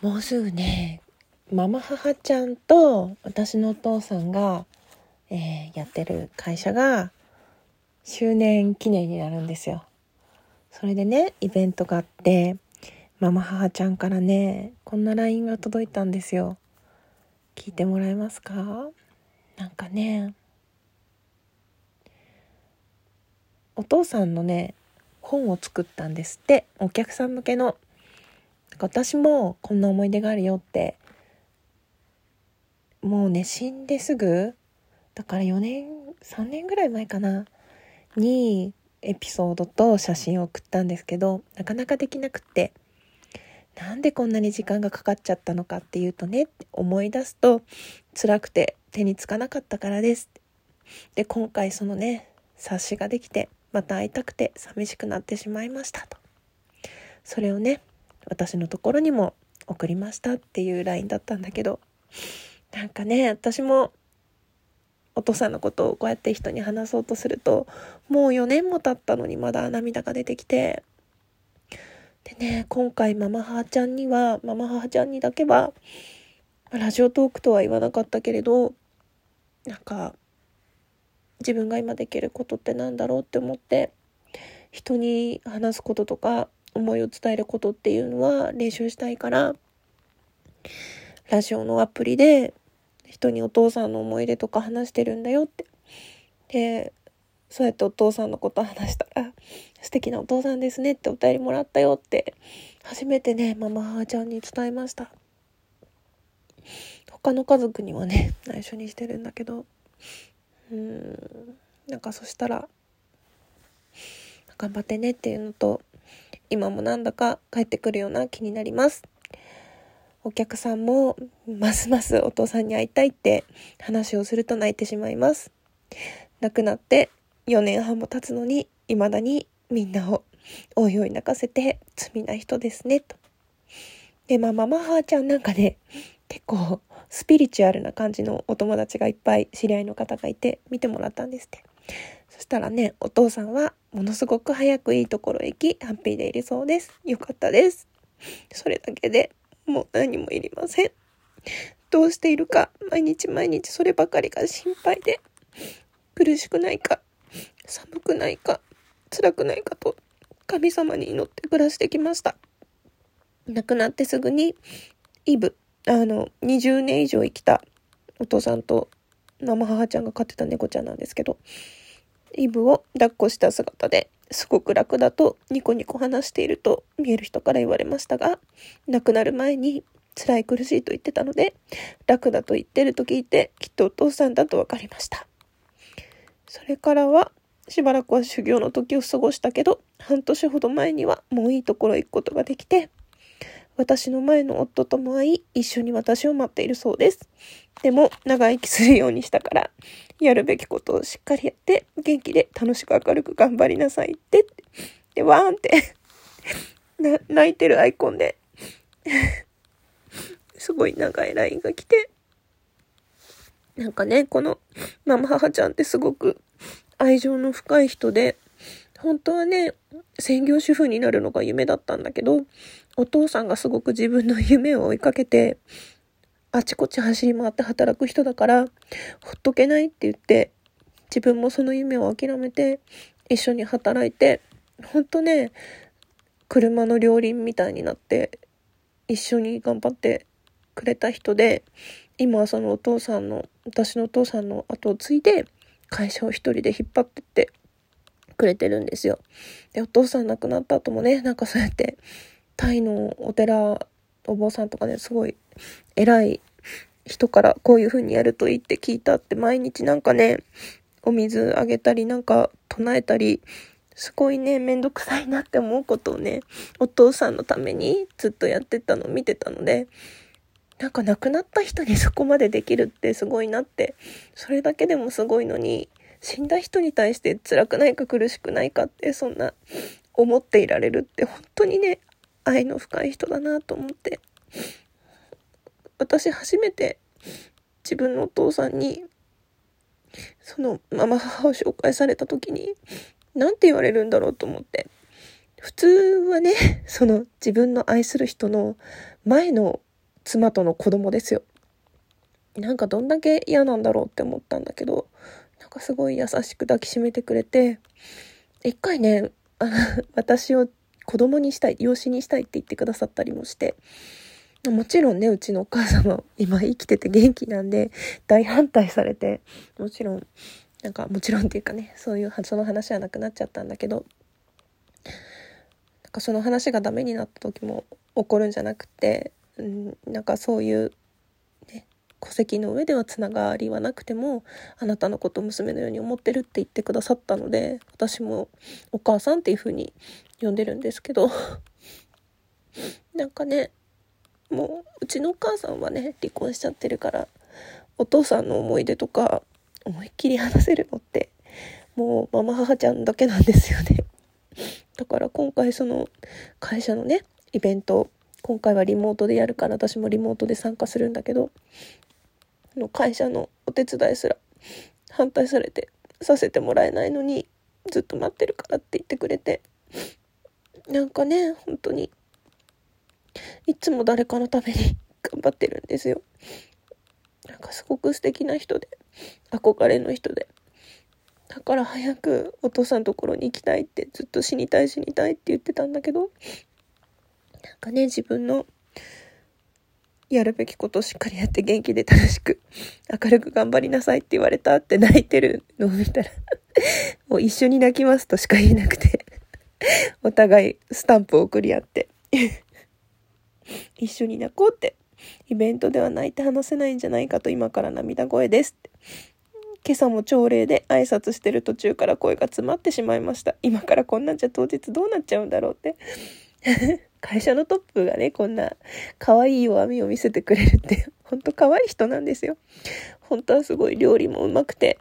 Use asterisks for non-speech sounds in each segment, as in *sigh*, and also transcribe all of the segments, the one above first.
もうすぐねママ母ちゃんと私のお父さんが、えー、やってる会社が周年記念になるんですよ。それでねイベントがあってママ母ちゃんからねこんな LINE が届いたんですよ。聞いてもらえますか？なんかねお父さんのね本を作ったんですって。お客さん向けの。私もこんな思い出があるよってもうね死んですぐだから4年3年ぐらい前かなにエピソードと写真を送ったんですけどなかなかできなくってなんでこんなに時間がかかっちゃったのかっていうとね思い出すと辛くて手につかなかったからですで今回そのね冊子ができてまた会いたくて寂しくなってしまいましたと。それをね私のところにも送りましたっていう LINE だったんだけどなんかね私もお父さんのことをこうやって人に話そうとするともう4年も経ったのにまだ涙が出てきて。でね今回ママ母ちゃんにはママ母ちゃんにだけはラジオトークとは言わなかったけれどなんか自分が今できることってなんだろうって思って人に話すこととか思いを伝えることっていうのは練習したいからラジオのアプリで人にお父さんの思い出とか話してるんだよって。でそうやってお父さんのこと話したら *laughs* 素敵なお父さんですねってお便りもらったよって初めてねママ母ちゃんに伝えました。他の家族にはね内緒にしてるんだけど。うんなんかそしたら頑張ってねっていうのと今もなんだか帰ってくるような気になります。お客さんもますますお父さんに会いたいって話をすると泣いてしまいます。亡くなって4年半も経つのに未だにみんなをおいおい泣かせて罪な人ですねと。で、まあママ母ちゃんなんかね結構スピリチュアルな感じのお友達がいっぱい知り合いの方がいて見てもらったんですって。そしたらね、お父さんはものすごく早くいいところへ行き、ハッピーでいるそうです。よかったです。それだけでもう何もいりません。どうしているか、毎日毎日そればかりが心配で、苦しくないか、寒くないか、辛くないかと、神様に祈って暮らしてきました。亡くなってすぐに、イブ、あの、20年以上生きたお父さんと生母ちゃんが飼ってた猫ちゃんなんですけど、イブを抱っこした姿ですごく楽だとニコニコ話していると見える人から言われましたが、亡くなる前に辛い苦しいと言ってたので、楽だと言ってると聞いてきっとお父さんだと分かりました。それからはしばらくは修行の時を過ごしたけど、半年ほど前にはもういいところへ行くことができて、私の前の夫とも会い、一緒に私を待っているそうです。でも、長生きするようにしたから、やるべきことをしっかりやって、元気で楽しく明るく頑張りなさいって。で、わーんって泣いてるアイコンですごい長い LINE が来て、なんかね、このママ母ちゃんってすごく愛情の深い人で、本当はね、専業主婦になるのが夢だったんだけど、お父さんがすごく自分の夢を追いかけて、あちこち走り回って働く人だから、ほっとけないって言って、自分もその夢を諦めて、一緒に働いて、ほんとね、車の両輪みたいになって、一緒に頑張ってくれた人で、今はそのお父さんの、私のお父さんの後を継いで、会社を一人で引っ張ってってくれてるんですよ。で、お父さん亡くなった後もね、なんかそうやって、タイのお寺お坊さんとかねすごい偉い人からこういう風にやるといいって聞いたって毎日なんかねお水あげたりなんか唱えたりすごいねめんどくさいなって思うことをねお父さんのためにずっとやってたのを見てたのでなんか亡くなった人にそこまでできるってすごいなってそれだけでもすごいのに死んだ人に対して辛くないか苦しくないかってそんな思っていられるって本当にね愛の深い人だなと思って私初めて自分のお父さんにそのママ母を紹介された時に何て言われるんだろうと思って普通はねその自分の愛する人の前の妻との子供ですよ。なんかどんだけ嫌なんだろうって思ったんだけど、なんかすごい優しく抱きしめてくれて、一回ね、あ *laughs* の私を子供にしたい、養子にしたいって言ってくださったりもして、もちろんね、うちのお母様、今生きてて元気なんで、大反対されて、もちろん、なんか、もちろんっていうかね、そういう、その話はなくなっちゃったんだけど、なんかその話がダメになった時も怒るんじゃなくて、うん、なんかそういう、戸籍の上ではつながりはなくても、あなたのこと娘のように思ってるって言ってくださったので、私もお母さんっていう風に呼んでるんですけど、なんかね、もううちのお母さんはね離婚しちゃってるからお父さんの思い出とか思いっきり話せるのってもうママ母ちゃんだけなんですよね。だから今回その会社のねイベント今回はリモートでやるから私もリモートで参加するんだけどの会社のお手伝いすら反対されてさせてもらえないのにずっと待ってるからって言ってくれてなんかね本当にいつも誰かのために頑張ってるんですよ。なんかすごく素敵な人で、憧れの人で。だから早くお父さんのところに行きたいってずっと死にたい死にたいって言ってたんだけど、なんかね、自分のやるべきことをしっかりやって元気で楽しく明るく頑張りなさいって言われたって泣いてるのを見たら *laughs* もう一緒に泣きますとしか言えなくて *laughs* お互いスタンプを送り合って *laughs* 一緒に泣こうって。イベントでは泣いて話せないんじゃないかと今から涙声ですって。今朝も朝礼で挨拶してる途中から声が詰まってしまいました。今からこんなんじゃ当日どうなっちゃうんだろうって。会社のトップがね、こんな可愛い弱みを見せてくれるって、ほんと可愛い人なんですよ。本当はすごい料理もうまくて、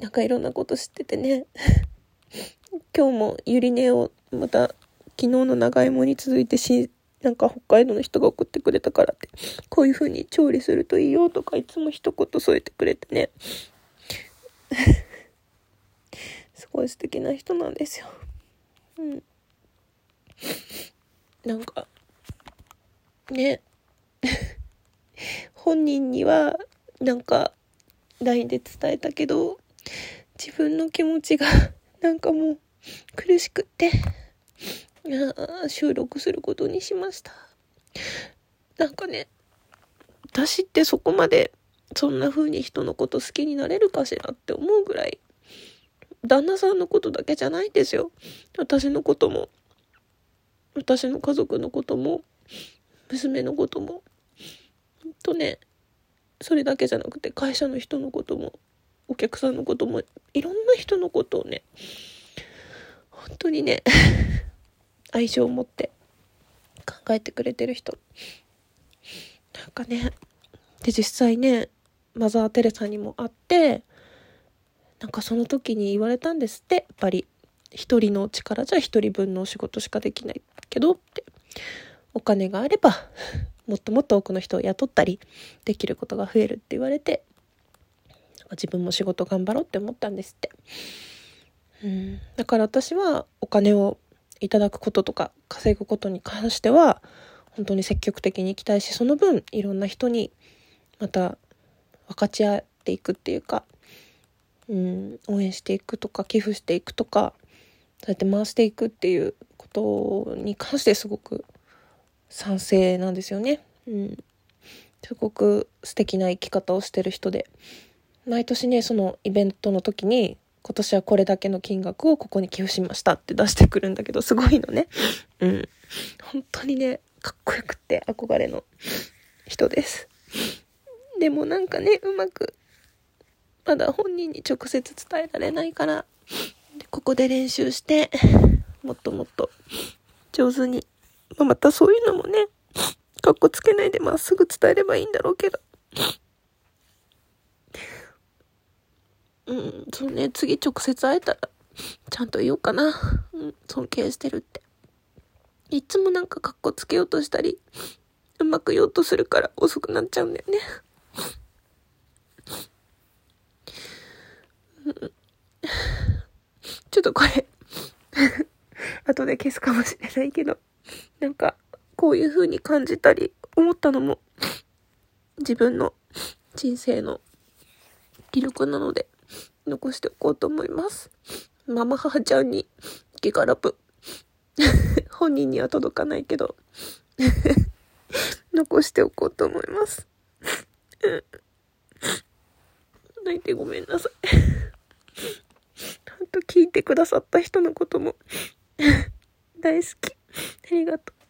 なんかいろんなこと知っててね。今日もゆり根をまた昨日の長芋に続いてしなんか北海道の人が送ってくれたからって、こういう風に調理するといいよとかいつも一言添えてくれてね。*laughs* すごい素敵な人なんですよ。うん。なんか、ね。*laughs* 本人には、なんか、LINE で伝えたけど、自分の気持ちが、*laughs* なんかもう、苦しくって、収録することにしました。なんかね、私ってそこまでそんな風に人のこと好きになれるかしらって思うぐらい、旦那さんのことだけじゃないんですよ。私のことも、私の家族のことも、娘のことも、とね、それだけじゃなくて会社の人のことも、お客さんのことも、いろんな人のことをね、本当にね *laughs* 愛情を持って考えてくれてる人。なんかねで実際ねマザー・テレサにも会ってなんかその時に言われたんですってやっぱり。一人の力じゃ一人分のお仕事しかできない。けどってお金があれば *laughs* もっともっと多くの人を雇ったりできることが増えるって言われて自分も仕事頑張ろうって思ったんですって。うん、だから私はお金をいただくこととか稼ぐことに関しては本当に積極的にいきたいしその分いろんな人にまた分かち合っていくっていうか、うん、応援していくとか寄付していくとかうやって回していくっていうことに関してすごく賛成なんですよね。うん、すごく素敵な生き方をしてる人で毎年ねそのイベントの時に今年はこれだけの金額をここに寄付しましたって出してくるんだけど、すごいのね。うん。本当にね、かっこよくって憧れの人です。でもなんかね、うまく、まだ本人に直接伝えられないから、ここで練習して、もっともっと上手に、まあ、またそういうのもね、かっこつけないでまっすぐ伝えればいいんだろうけど。うん、そうね、次直接会えたら、ちゃんと言おうかな。うん、尊敬してるって。いつもなんか格好つけようとしたり、うまく言おうとするから遅くなっちゃうんだよね。うん、ちょっとこれ *laughs* 後で消すかもしれないけど、なんか、こういう風に感じたり、思ったのも、自分の人生の記録なので、残しておこうと思います。ママ母ちゃんに、ギガラブ。本人には届かないけど *laughs* 残しておこうと思います。泣いてごめんなさい。と聞いてくださった人のことも *laughs* 大好き。ありがとう。